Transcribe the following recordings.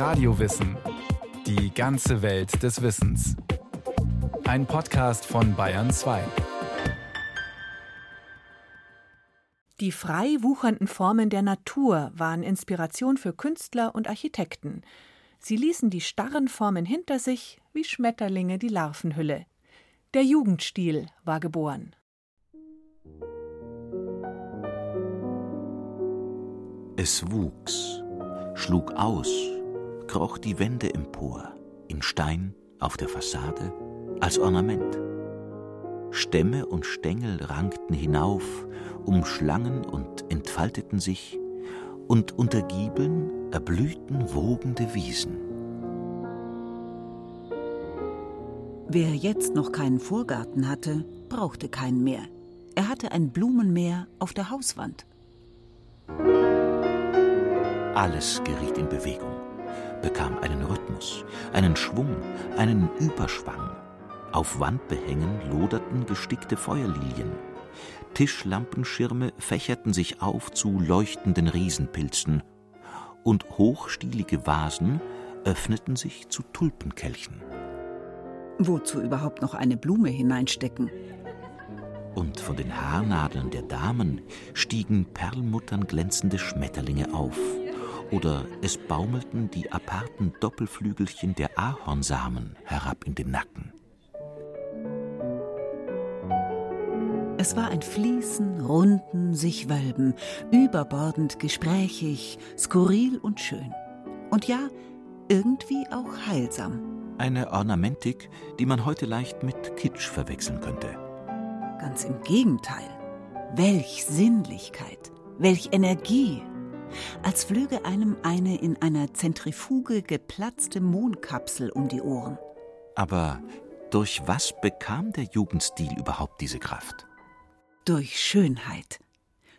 Radiowissen. Die ganze Welt des Wissens. Ein Podcast von Bayern 2. Die frei wuchernden Formen der Natur waren Inspiration für Künstler und Architekten. Sie ließen die starren Formen hinter sich, wie Schmetterlinge die Larvenhülle. Der Jugendstil war geboren. Es wuchs, schlug aus, kroch die Wände empor, in Stein, auf der Fassade, als Ornament. Stämme und Stängel rankten hinauf, umschlangen und entfalteten sich, und unter Giebeln erblühten wogende Wiesen. Wer jetzt noch keinen Vorgarten hatte, brauchte keinen mehr. Er hatte ein Blumenmeer auf der Hauswand. Alles geriet in Bewegung, bekam einen Rhythmus, einen Schwung, einen Überschwang. Auf Wandbehängen loderten gestickte Feuerlilien. Tischlampenschirme fächerten sich auf zu leuchtenden Riesenpilzen, und hochstielige Vasen öffneten sich zu Tulpenkelchen. Wozu überhaupt noch eine Blume hineinstecken? Und von den Haarnadeln der Damen stiegen perlmuttern glänzende Schmetterlinge auf, oder es baumelten die aparten Doppelflügelchen der Ahornsamen herab in den Nacken. Es war ein Fließen, Runden, sich wölben, überbordend gesprächig, skurril und schön. Und ja, irgendwie auch heilsam. Eine Ornamentik, die man heute leicht mit Kitsch verwechseln könnte. Ganz im Gegenteil. Welch Sinnlichkeit, welch Energie. Als flöge einem eine in einer Zentrifuge geplatzte Mondkapsel um die Ohren. Aber durch was bekam der Jugendstil überhaupt diese Kraft? durch Schönheit.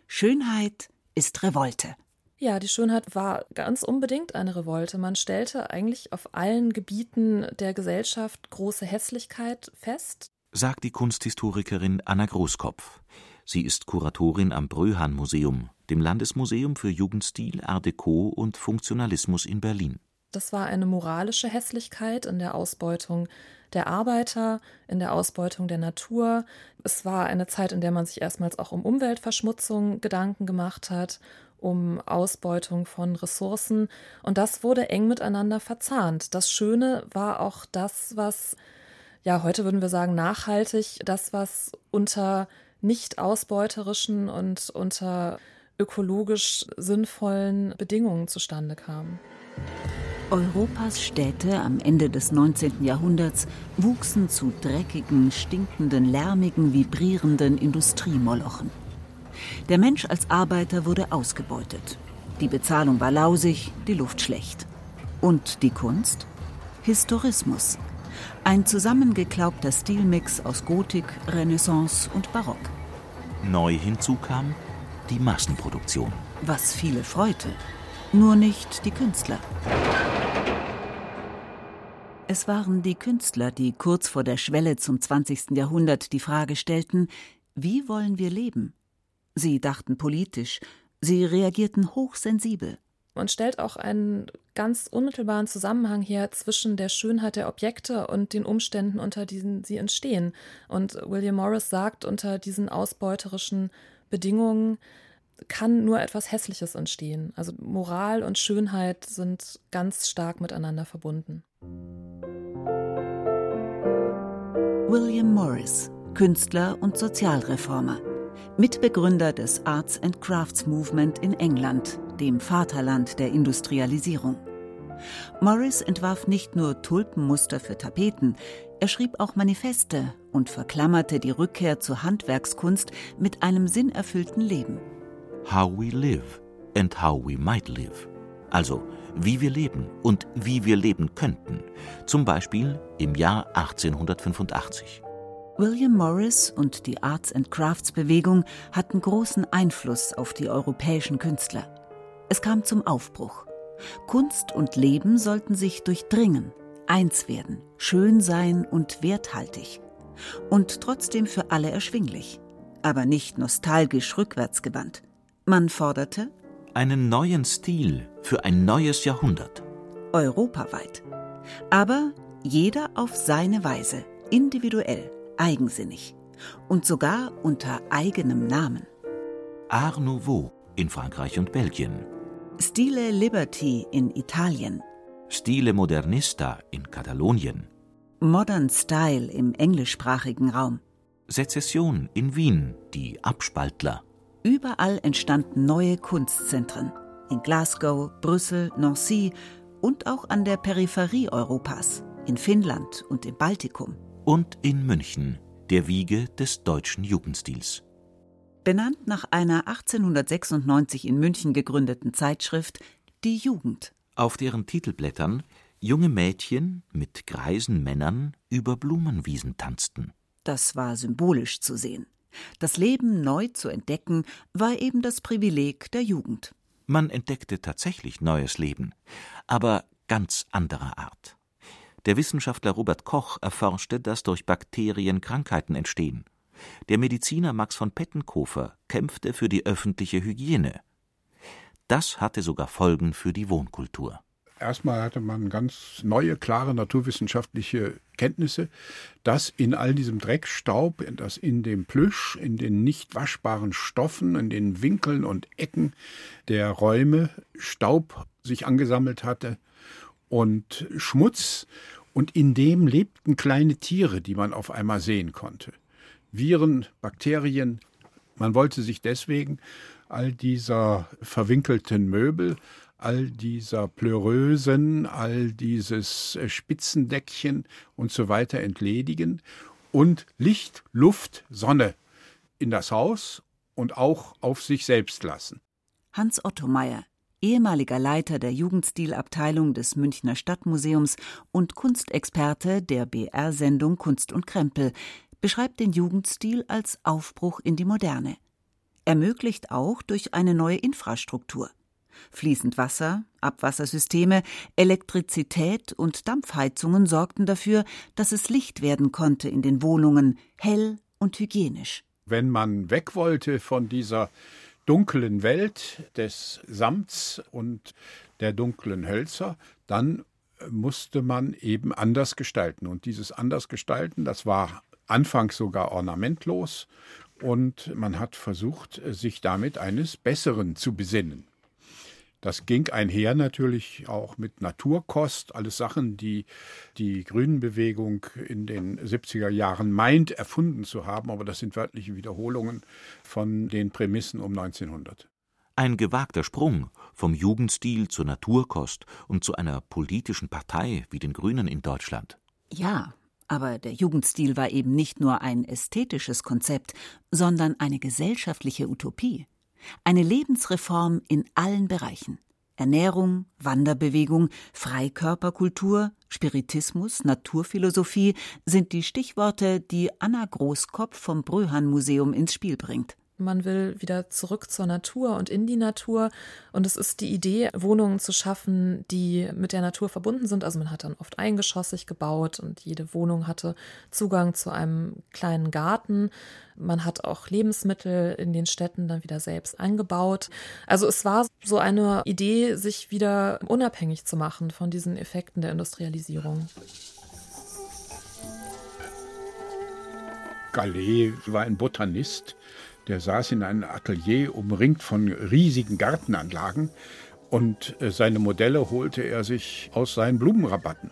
Schönheit ist Revolte. Ja, die Schönheit war ganz unbedingt eine Revolte. Man stellte eigentlich auf allen Gebieten der Gesellschaft große Hässlichkeit fest. Sagt die Kunsthistorikerin Anna Großkopf. Sie ist Kuratorin am Bröhan Museum, dem Landesmuseum für Jugendstil, Art Deco und Funktionalismus in Berlin. Das war eine moralische Hässlichkeit in der Ausbeutung der Arbeiter, in der Ausbeutung der Natur. Es war eine Zeit, in der man sich erstmals auch um Umweltverschmutzung Gedanken gemacht hat, um Ausbeutung von Ressourcen. Und das wurde eng miteinander verzahnt. Das Schöne war auch das, was, ja, heute würden wir sagen, nachhaltig, das, was unter nicht ausbeuterischen und unter ökologisch sinnvollen Bedingungen zustande kam. Europas Städte am Ende des 19. Jahrhunderts wuchsen zu dreckigen, stinkenden, lärmigen, vibrierenden Industriemolochen. Der Mensch als Arbeiter wurde ausgebeutet. Die Bezahlung war lausig, die Luft schlecht. Und die Kunst? Historismus. Ein zusammengeklaubter Stilmix aus Gotik, Renaissance und Barock. Neu hinzu kam die Massenproduktion. Was viele freute, nur nicht die Künstler. Es waren die Künstler, die kurz vor der Schwelle zum 20. Jahrhundert die Frage stellten, wie wollen wir leben? Sie dachten politisch, sie reagierten hochsensibel. Man stellt auch einen ganz unmittelbaren Zusammenhang her zwischen der Schönheit der Objekte und den Umständen, unter denen sie entstehen. Und William Morris sagt, unter diesen ausbeuterischen Bedingungen kann nur etwas Hässliches entstehen. Also Moral und Schönheit sind ganz stark miteinander verbunden. William Morris, Künstler und Sozialreformer, Mitbegründer des Arts and Crafts Movement in England, dem Vaterland der Industrialisierung. Morris entwarf nicht nur Tulpenmuster für Tapeten, er schrieb auch Manifeste und verklammerte die Rückkehr zur Handwerkskunst mit einem sinnerfüllten Leben. How we live and how we might live. Also, wie wir leben und wie wir leben könnten, zum Beispiel im Jahr 1885. William Morris und die Arts and Crafts Bewegung hatten großen Einfluss auf die europäischen Künstler. Es kam zum Aufbruch. Kunst und Leben sollten sich durchdringen, eins werden, schön sein und werthaltig. Und trotzdem für alle erschwinglich, aber nicht nostalgisch rückwärtsgewandt. Man forderte einen neuen Stil für ein neues Jahrhundert. europaweit. Aber jeder auf seine Weise, individuell, eigensinnig und sogar unter eigenem Namen. Art Nouveau in Frankreich und Belgien. Stile Liberty in Italien. Stile Modernista in Katalonien. Modern Style im englischsprachigen Raum. Sezession in Wien, die Abspaltler. Überall entstanden neue Kunstzentren. In Glasgow, Brüssel, Nancy und auch an der Peripherie Europas, in Finnland und im Baltikum. Und in München, der Wiege des deutschen Jugendstils. Benannt nach einer 1896 in München gegründeten Zeitschrift Die Jugend. Auf deren Titelblättern junge Mädchen mit greisen Männern über Blumenwiesen tanzten. Das war symbolisch zu sehen. Das Leben neu zu entdecken, war eben das Privileg der Jugend. Man entdeckte tatsächlich neues Leben, aber ganz anderer Art. Der Wissenschaftler Robert Koch erforschte, dass durch Bakterien Krankheiten entstehen. Der Mediziner Max von Pettenkofer kämpfte für die öffentliche Hygiene. Das hatte sogar Folgen für die Wohnkultur. Erstmal hatte man ganz neue, klare naturwissenschaftliche Kenntnisse, dass in all diesem Dreckstaub, dass in dem Plüsch, in den nicht waschbaren Stoffen, in den Winkeln und Ecken der Räume Staub sich angesammelt hatte und Schmutz und in dem lebten kleine Tiere, die man auf einmal sehen konnte. Viren, Bakterien. Man wollte sich deswegen all dieser verwinkelten Möbel all dieser Pleureusen, all dieses äh, Spitzendeckchen und so weiter entledigen und Licht, Luft, Sonne in das Haus und auch auf sich selbst lassen. Hans Otto Meyer, ehemaliger Leiter der Jugendstilabteilung des Münchner Stadtmuseums und Kunstexperte der BR-Sendung Kunst und Krempel, beschreibt den Jugendstil als Aufbruch in die Moderne. Ermöglicht auch durch eine neue Infrastruktur. Fließend Wasser, Abwassersysteme, Elektrizität und Dampfheizungen sorgten dafür, dass es Licht werden konnte in den Wohnungen, hell und hygienisch. Wenn man weg wollte von dieser dunklen Welt des Samts und der dunklen Hölzer, dann musste man eben anders gestalten. Und dieses anders gestalten, das war anfangs sogar ornamentlos und man hat versucht, sich damit eines Besseren zu besinnen. Das ging einher natürlich auch mit Naturkost, alles Sachen, die die Grünenbewegung in den 70er Jahren meint, erfunden zu haben, aber das sind wörtliche Wiederholungen von den Prämissen um 1900. Ein gewagter Sprung vom Jugendstil zur Naturkost und zu einer politischen Partei wie den Grünen in Deutschland. Ja, aber der Jugendstil war eben nicht nur ein ästhetisches Konzept, sondern eine gesellschaftliche Utopie. Eine Lebensreform in allen Bereichen. Ernährung, Wanderbewegung, Freikörperkultur, Spiritismus, Naturphilosophie sind die Stichworte, die Anna Großkopf vom Bröhan Museum ins Spiel bringt. Man will wieder zurück zur Natur und in die Natur. Und es ist die Idee, Wohnungen zu schaffen, die mit der Natur verbunden sind. Also man hat dann oft eingeschossig gebaut und jede Wohnung hatte Zugang zu einem kleinen Garten. Man hat auch Lebensmittel in den Städten dann wieder selbst eingebaut. Also es war so eine Idee, sich wieder unabhängig zu machen von diesen Effekten der Industrialisierung. Gallet war ein Botanist, der saß in einem Atelier umringt von riesigen Gartenanlagen und äh, seine Modelle holte er sich aus seinen Blumenrabatten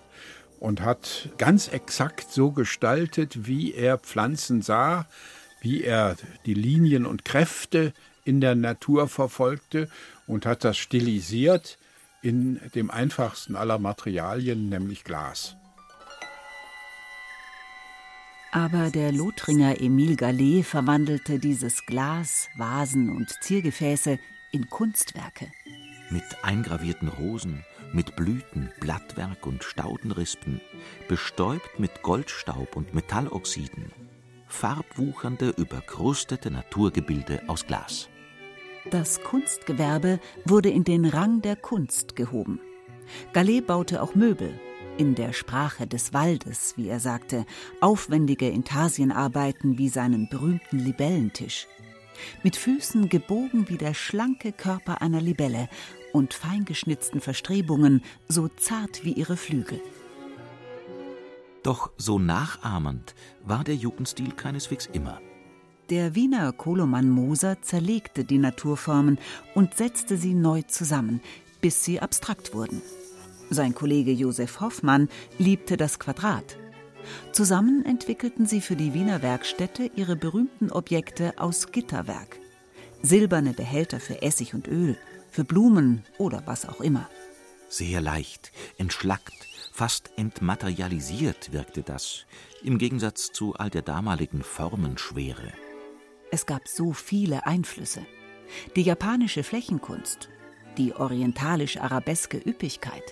und hat ganz exakt so gestaltet, wie er Pflanzen sah, wie er die Linien und Kräfte in der Natur verfolgte und hat das stilisiert in dem einfachsten aller Materialien, nämlich Glas. Aber der Lothringer Emile Gallet verwandelte dieses Glas, Vasen und Ziergefäße in Kunstwerke. Mit eingravierten Rosen, mit Blüten, Blattwerk und Staudenrispen, bestäubt mit Goldstaub und Metalloxiden, farbwuchernde, überkrustete Naturgebilde aus Glas. Das Kunstgewerbe wurde in den Rang der Kunst gehoben. Gallet baute auch Möbel, in der Sprache des Waldes, wie er sagte, aufwendige Intarsienarbeiten wie seinen berühmten Libellentisch. Mit Füßen gebogen wie der schlanke Körper einer Libelle und feingeschnitzten Verstrebungen, so zart wie ihre Flügel. Doch so nachahmend war der Jugendstil keineswegs immer. Der Wiener Koloman Moser zerlegte die Naturformen und setzte sie neu zusammen, bis sie abstrakt wurden. Sein Kollege Josef Hoffmann liebte das Quadrat. Zusammen entwickelten sie für die Wiener Werkstätte ihre berühmten Objekte aus Gitterwerk. Silberne Behälter für Essig und Öl, für Blumen oder was auch immer. Sehr leicht, entschlackt, fast entmaterialisiert wirkte das, im Gegensatz zu all der damaligen Formenschwere. Es gab so viele Einflüsse. Die japanische Flächenkunst, die orientalisch-arabeske Üppigkeit.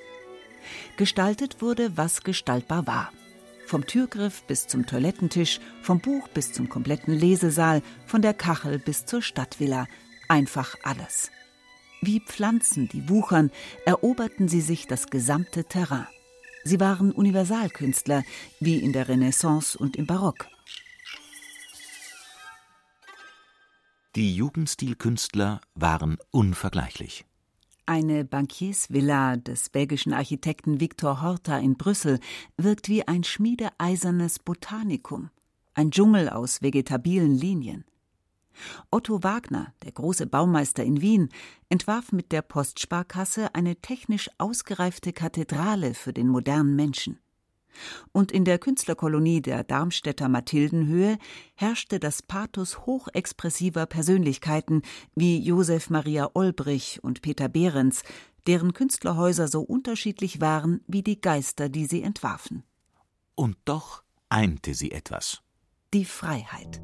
Gestaltet wurde, was gestaltbar war. Vom Türgriff bis zum Toilettentisch, vom Buch bis zum kompletten Lesesaal, von der Kachel bis zur Stadtvilla. Einfach alles. Wie Pflanzen, die wuchern, eroberten sie sich das gesamte Terrain. Sie waren Universalkünstler, wie in der Renaissance und im Barock. Die Jugendstilkünstler waren unvergleichlich. Eine Bankiersvilla des belgischen Architekten Victor Horta in Brüssel wirkt wie ein schmiedeeisernes Botanikum, ein Dschungel aus vegetabilen Linien. Otto Wagner, der große Baumeister in Wien, entwarf mit der Postsparkasse eine technisch ausgereifte Kathedrale für den modernen Menschen. Und in der Künstlerkolonie der Darmstädter Mathildenhöhe herrschte das Pathos hochexpressiver Persönlichkeiten wie Josef Maria Olbrich und Peter Behrens, deren Künstlerhäuser so unterschiedlich waren wie die Geister, die sie entwarfen. Und doch einte sie etwas. Die Freiheit.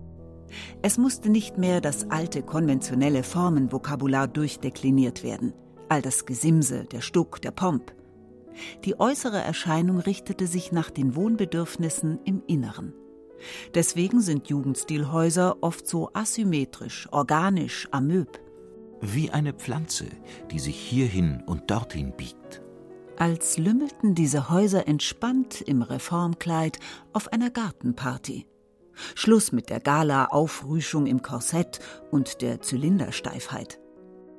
Es musste nicht mehr das alte konventionelle Formenvokabular durchdekliniert werden, all das Gesimse, der Stuck, der Pomp. Die äußere Erscheinung richtete sich nach den Wohnbedürfnissen im Inneren. Deswegen sind Jugendstilhäuser oft so asymmetrisch, organisch, amöb. Wie eine Pflanze, die sich hierhin und dorthin biegt. Als lümmelten diese Häuser entspannt im Reformkleid auf einer Gartenparty. Schluss mit der Gala-Aufrüschung im Korsett und der Zylindersteifheit.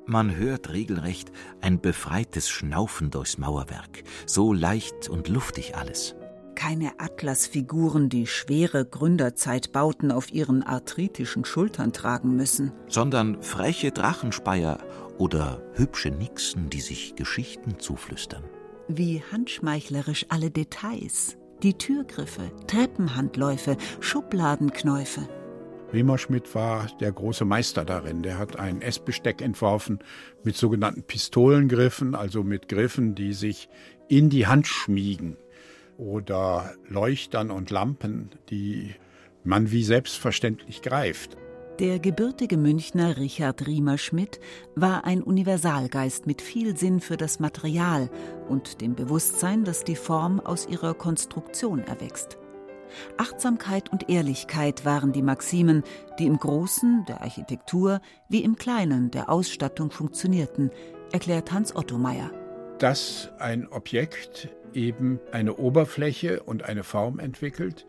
Man hört regelrecht ein befreites Schnaufen durchs Mauerwerk, so leicht und luftig alles. Keine Atlasfiguren, die schwere Gründerzeitbauten auf ihren arthritischen Schultern tragen müssen. Sondern freche Drachenspeier oder hübsche Nixen, die sich Geschichten zuflüstern. Wie handschmeichlerisch alle Details. Die Türgriffe, Treppenhandläufe, Schubladenknäufe. Riemer Schmidt war der große Meister darin. Der hat ein Essbesteck entworfen mit sogenannten Pistolengriffen, also mit Griffen, die sich in die Hand schmiegen. Oder Leuchtern und Lampen, die man wie selbstverständlich greift. Der gebürtige Münchner Richard Riemer-Schmidt war ein Universalgeist mit viel Sinn für das Material und dem Bewusstsein, dass die Form aus ihrer Konstruktion erwächst. Achtsamkeit und Ehrlichkeit waren die Maximen, die im Großen, der Architektur, wie im Kleinen, der Ausstattung funktionierten, erklärt Hans Otto Meyer. Dass ein Objekt eben eine Oberfläche und eine Form entwickelt,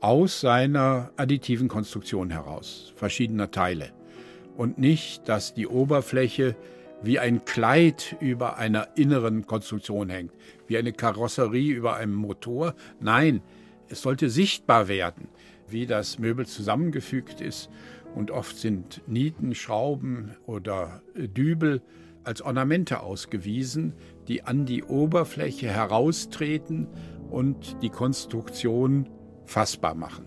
aus seiner additiven Konstruktion heraus, verschiedener Teile. Und nicht, dass die Oberfläche wie ein Kleid über einer inneren Konstruktion hängt, wie eine Karosserie über einem Motor. Nein, es sollte sichtbar werden, wie das Möbel zusammengefügt ist. Und oft sind Nieten, Schrauben oder Dübel als Ornamente ausgewiesen, die an die Oberfläche heraustreten und die Konstruktion fassbar machen.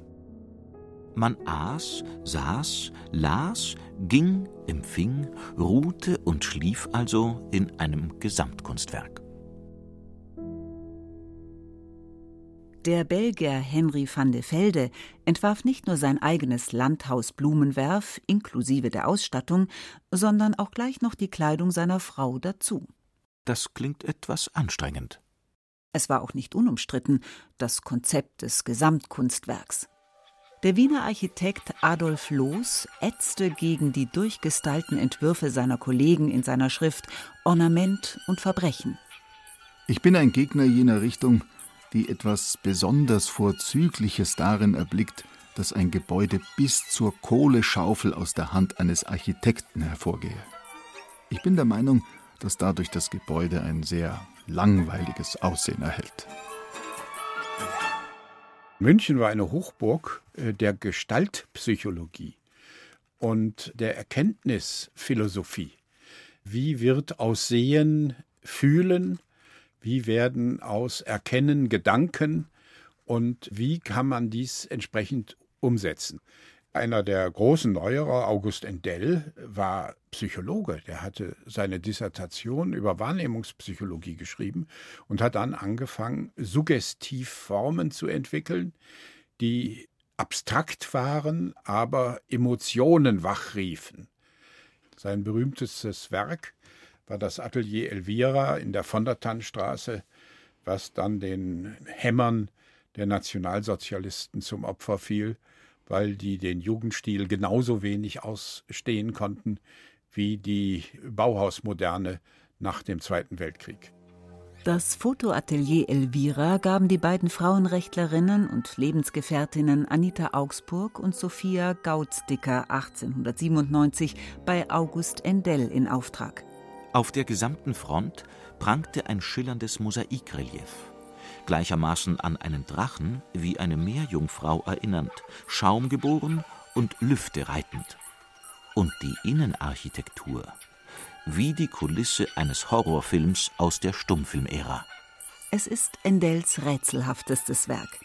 Man aß, saß, las, ging, empfing, ruhte und schlief also in einem Gesamtkunstwerk. Der Belgier Henry van de Velde entwarf nicht nur sein eigenes Landhaus Blumenwerf inklusive der Ausstattung, sondern auch gleich noch die Kleidung seiner Frau dazu. Das klingt etwas anstrengend. Es war auch nicht unumstritten, das Konzept des Gesamtkunstwerks. Der Wiener Architekt Adolf Loos ätzte gegen die durchgestylten Entwürfe seiner Kollegen in seiner Schrift Ornament und Verbrechen. Ich bin ein Gegner jener Richtung, die etwas besonders Vorzügliches darin erblickt, dass ein Gebäude bis zur Kohleschaufel aus der Hand eines Architekten hervorgehe. Ich bin der Meinung, dass dadurch das Gebäude ein sehr langweiliges Aussehen erhält. München war eine Hochburg äh, der Gestaltpsychologie und der Erkenntnisphilosophie. Wie wird aus Sehen Fühlen, wie werden aus Erkennen Gedanken und wie kann man dies entsprechend umsetzen? Einer der großen Neuerer, August Endell, war Psychologe. Der hatte seine Dissertation über Wahrnehmungspsychologie geschrieben und hat dann angefangen, Suggestivformen zu entwickeln, die abstrakt waren, aber Emotionen wachriefen. Sein berühmtestes Werk war das Atelier Elvira in der von der Tannstraße, was dann den Hämmern der Nationalsozialisten zum Opfer fiel weil die den Jugendstil genauso wenig ausstehen konnten wie die Bauhausmoderne nach dem Zweiten Weltkrieg. Das Fotoatelier Elvira gaben die beiden Frauenrechtlerinnen und Lebensgefährtinnen Anita Augsburg und Sophia Gautsticker 1897 bei August Endell in Auftrag. Auf der gesamten Front prangte ein schillerndes Mosaikrelief gleichermaßen an einen Drachen wie eine Meerjungfrau erinnernd, schaumgeboren und Lüfte reitend. Und die Innenarchitektur wie die Kulisse eines Horrorfilms aus der Stummfilmära. Es ist Endels rätselhaftestes Werk.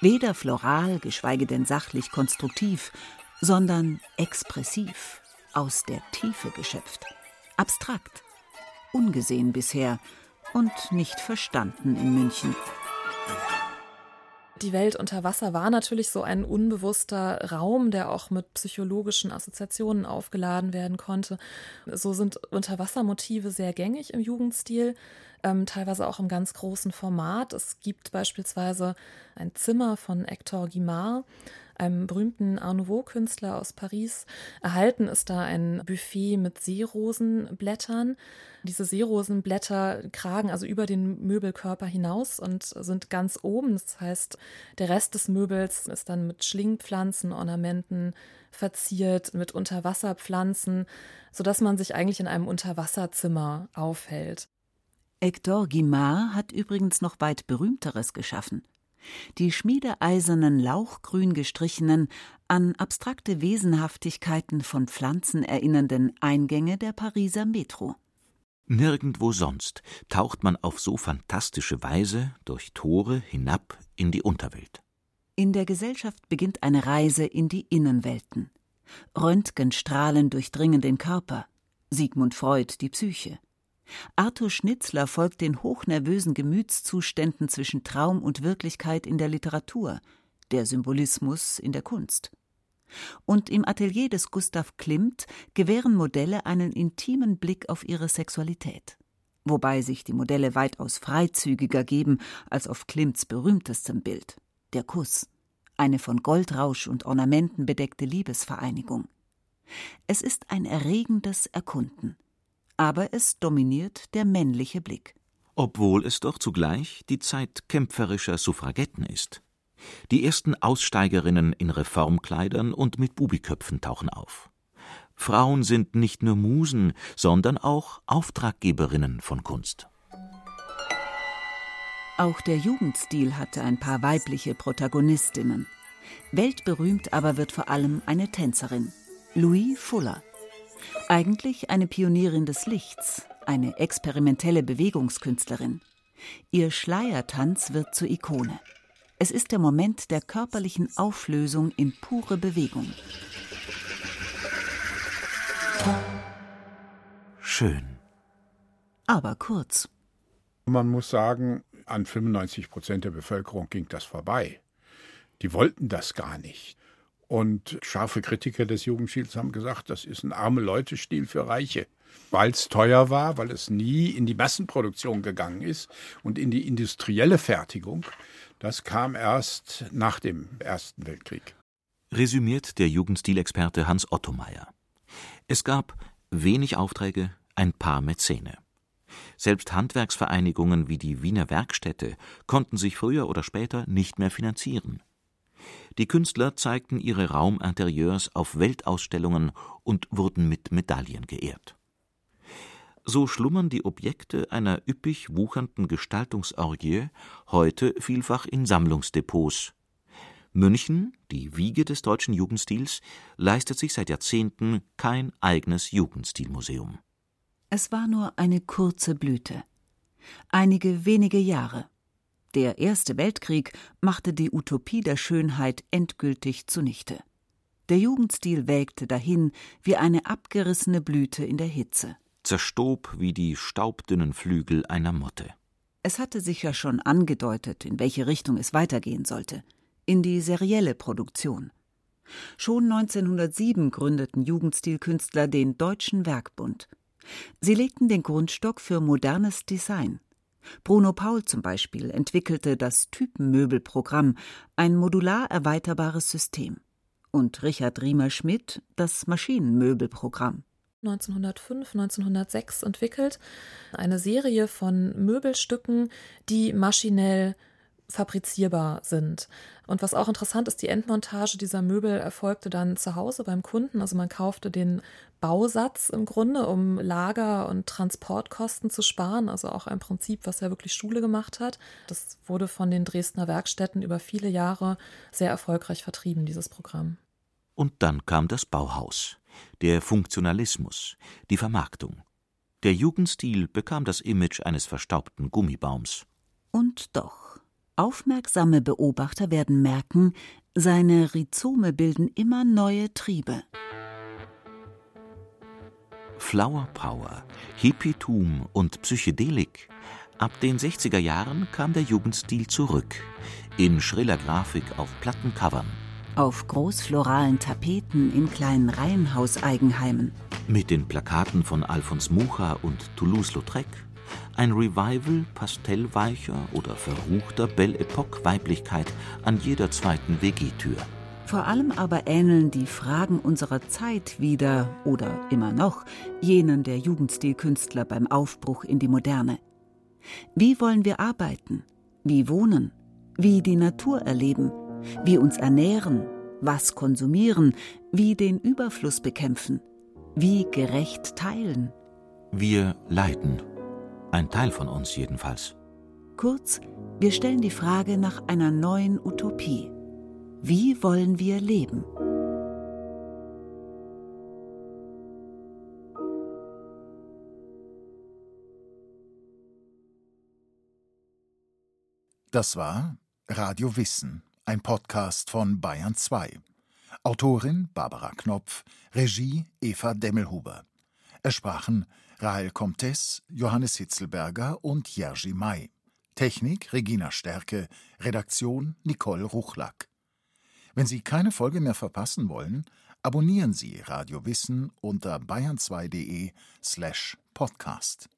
Weder floral, geschweige denn sachlich konstruktiv, sondern expressiv, aus der Tiefe geschöpft, abstrakt, ungesehen bisher und nicht verstanden in München. Die Welt unter Wasser war natürlich so ein unbewusster Raum, der auch mit psychologischen Assoziationen aufgeladen werden konnte. So sind Unterwassermotive sehr gängig im Jugendstil, ähm, teilweise auch im ganz großen Format. Es gibt beispielsweise ein Zimmer von Hector Guimard, einem berühmten Art Nouveau-Künstler aus Paris. Erhalten ist da ein Buffet mit Seerosenblättern. Diese Seerosenblätter kragen also über den Möbelkörper hinaus und sind ganz oben. Das heißt, der Rest des Möbels ist dann mit Schlingpflanzen, Ornamenten verziert, mit Unterwasserpflanzen, sodass man sich eigentlich in einem Unterwasserzimmer aufhält. Hector Guimard hat übrigens noch weit berühmteres geschaffen die schmiedeeisernen, lauchgrün gestrichenen, an abstrakte Wesenhaftigkeiten von Pflanzen erinnernden Eingänge der Pariser Metro. Nirgendwo sonst taucht man auf so fantastische Weise durch Tore hinab in die Unterwelt. In der Gesellschaft beginnt eine Reise in die Innenwelten. Röntgenstrahlen durchdringen den Körper, Sigmund Freud die Psyche. Arthur Schnitzler folgt den hochnervösen Gemütszuständen zwischen Traum und Wirklichkeit in der Literatur, der Symbolismus in der Kunst. Und im Atelier des Gustav Klimt gewähren Modelle einen intimen Blick auf ihre Sexualität. Wobei sich die Modelle weitaus freizügiger geben als auf Klimts berühmtestem Bild, der Kuss, eine von Goldrausch und Ornamenten bedeckte Liebesvereinigung. Es ist ein erregendes Erkunden aber es dominiert der männliche Blick. Obwohl es doch zugleich die Zeit kämpferischer Suffragetten ist. Die ersten Aussteigerinnen in Reformkleidern und mit Bubiköpfen tauchen auf. Frauen sind nicht nur Musen, sondern auch Auftraggeberinnen von Kunst. Auch der Jugendstil hatte ein paar weibliche Protagonistinnen. Weltberühmt aber wird vor allem eine Tänzerin, Louis Fuller. Eigentlich eine Pionierin des Lichts, eine experimentelle Bewegungskünstlerin. Ihr Schleiertanz wird zur Ikone. Es ist der Moment der körperlichen Auflösung in pure Bewegung. Schön. Aber kurz. Man muss sagen, an 95 Prozent der Bevölkerung ging das vorbei. Die wollten das gar nicht. Und scharfe Kritiker des Jugendstils haben gesagt, das ist ein arme Leute-Stil für Reiche. Weil es teuer war, weil es nie in die Massenproduktion gegangen ist und in die industrielle Fertigung. Das kam erst nach dem Ersten Weltkrieg. Resümiert der Jugendstilexperte Hans Ottomeier. Es gab wenig Aufträge, ein paar Mäzene. Selbst Handwerksvereinigungen wie die Wiener Werkstätte konnten sich früher oder später nicht mehr finanzieren. Die Künstler zeigten ihre Rauminterieurs auf Weltausstellungen und wurden mit Medaillen geehrt. So schlummern die Objekte einer üppig wuchernden Gestaltungsorgie heute vielfach in Sammlungsdepots. München, die Wiege des deutschen Jugendstils, leistet sich seit Jahrzehnten kein eigenes Jugendstilmuseum. Es war nur eine kurze Blüte. Einige wenige Jahre. Der Erste Weltkrieg machte die Utopie der Schönheit endgültig zunichte. Der Jugendstil welkte dahin wie eine abgerissene Blüte in der Hitze. Zerstob wie die staubdünnen Flügel einer Motte. Es hatte sich ja schon angedeutet, in welche Richtung es weitergehen sollte. In die serielle Produktion. Schon 1907 gründeten Jugendstilkünstler den Deutschen Werkbund. Sie legten den Grundstock für modernes Design. Bruno Paul zum Beispiel entwickelte das Typenmöbelprogramm, ein modular erweiterbares System. Und Richard Riemer-Schmidt das Maschinenmöbelprogramm. 1905, 1906 entwickelt, eine Serie von Möbelstücken, die maschinell fabrizierbar sind. Und was auch interessant ist, die Endmontage dieser Möbel erfolgte dann zu Hause beim Kunden. Also man kaufte den Bausatz im Grunde, um Lager- und Transportkosten zu sparen. Also auch ein Prinzip, was ja wirklich Schule gemacht hat. Das wurde von den Dresdner Werkstätten über viele Jahre sehr erfolgreich vertrieben, dieses Programm. Und dann kam das Bauhaus, der Funktionalismus, die Vermarktung. Der Jugendstil bekam das Image eines verstaubten Gummibaums. Und doch. Aufmerksame Beobachter werden merken, seine Rhizome bilden immer neue Triebe. Flower Power, Hippietum und Psychedelik. Ab den 60er Jahren kam der Jugendstil zurück. In schriller Grafik auf Plattencovern. Auf großfloralen Tapeten in kleinen Reihenhauseigenheimen. Mit den Plakaten von Alphonse Mucha und Toulouse-Lautrec ein Revival pastellweicher oder verruchter Belle Epoque Weiblichkeit an jeder zweiten WG-Tür. Vor allem aber ähneln die Fragen unserer Zeit wieder oder immer noch jenen der Jugendstilkünstler beim Aufbruch in die Moderne. Wie wollen wir arbeiten? Wie wohnen? Wie die Natur erleben? Wie uns ernähren? Was konsumieren? Wie den Überfluss bekämpfen? Wie gerecht teilen? Wir leiden. Ein Teil von uns jedenfalls. Kurz, wir stellen die Frage nach einer neuen Utopie. Wie wollen wir leben? Das war Radio Wissen, ein Podcast von Bayern 2. Autorin Barbara Knopf, Regie Eva Demmelhuber. Es sprachen Rahel Comtes, Johannes Hitzelberger und Jerzy May. Technik Regina Stärke, Redaktion Nicole Ruchlack. Wenn Sie keine Folge mehr verpassen wollen, abonnieren Sie Radio Wissen unter bayern2.de slash podcast.